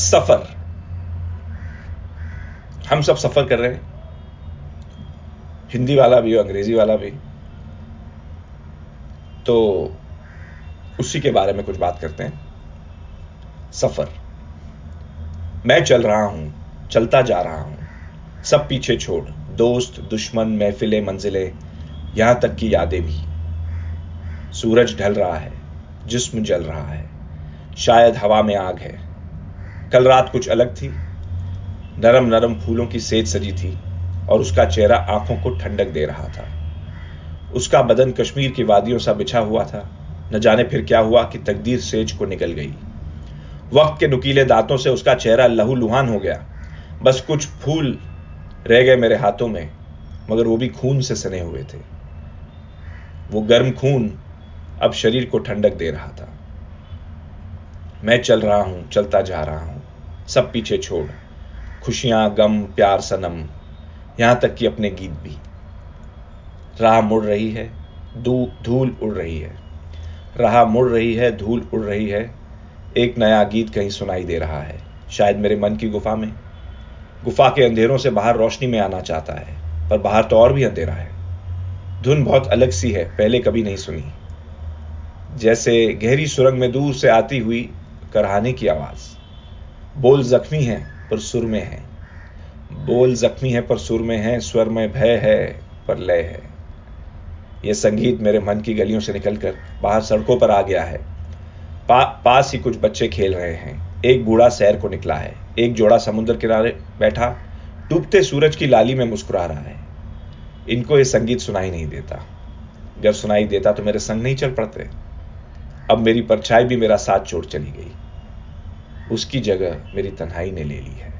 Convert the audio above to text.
सफ़र। हम सब सफ़र कर रहे हैं। हिंदी वाला भी और अंग्रेज़ी वाला भी। तो उसी के बारे में कुछ बात करते हैं। सफ़र। मैं चल रहा हूँ, चलता जा रहा हूँ। सब पीछे छोड़, दोस्त, दुश्मन, महफिलें, मंजिलें, यहाँ तक की यादें भी। सूरज ढल रहा है, जिस्म जल रहा है। शायद हवा में आग है। कल रात कुछ अलग थी। नरम नरम फूलों की सेज सजी थी और उसका चेहरा आँखों को ठंडक दे रहा था। उसका बदन कश्मीर की वादियों सा बिछा हुआ था। न जाने फिर क्या हुआ कि तकदीर सेज को निकल गई। वक्त के नुकीले दांतों से उसका चेहरा लहू लुहान हो गया। बस कुछ फूल रह गए मेरे हाथों में, मगर वो भी खून से सने हुए थे। वो गर्म खून अब शरीर को ठंडक दे रहा था। मैं चल रहा हूँ, चलता जा रहा हूँ। सब पीछे छोड़। खुशियाँ, गम, प्यार, सनम। यहाँ तक कि अपने गीत भी। राह मुड़ रही है धूल उड़ रही है। राह मुड़ रही है, धूल उड़ रही है। एक नया गीत कहीं सुनाई दे रहा है। शायद मेरे मन की गुफा में। गुफा के अंधेरों से बाहर रोशनी में आना चाहता है, पर बाहर तो और भी अंधेरा है। धुन बहुत अलग सी है, पहले कभी नहीं सुनी। जैसे गहरी सुरंग में दूर से आती हुई, करहाने की आवाज़। बोल जख्मी है पर सुर में है। बोल जख्मी है पर सुर में है स्वर में भय है पर लय है। यह संगीत मेरे मन की गलियों से निकलकर बाहर सड़कों पर आ गया है। पा, पास ही कुछ बच्चे खेल रहे हैं। एक बूढ़ा सैर को निकला है। एक जोड़ा समुद्र किनारे बैठा डूबते सूरज की लाली में मुस्कुरा रहा है। इनको यह संगीत सुनाई नहीं देता। जब सुनाई देता तो मेरे संग नहीं चल पड़ते। अब मेरी परछाई भी मेरा साथ छोड़ चली गई। उसकी जगह मेरी तन्हाई ने ले ली है।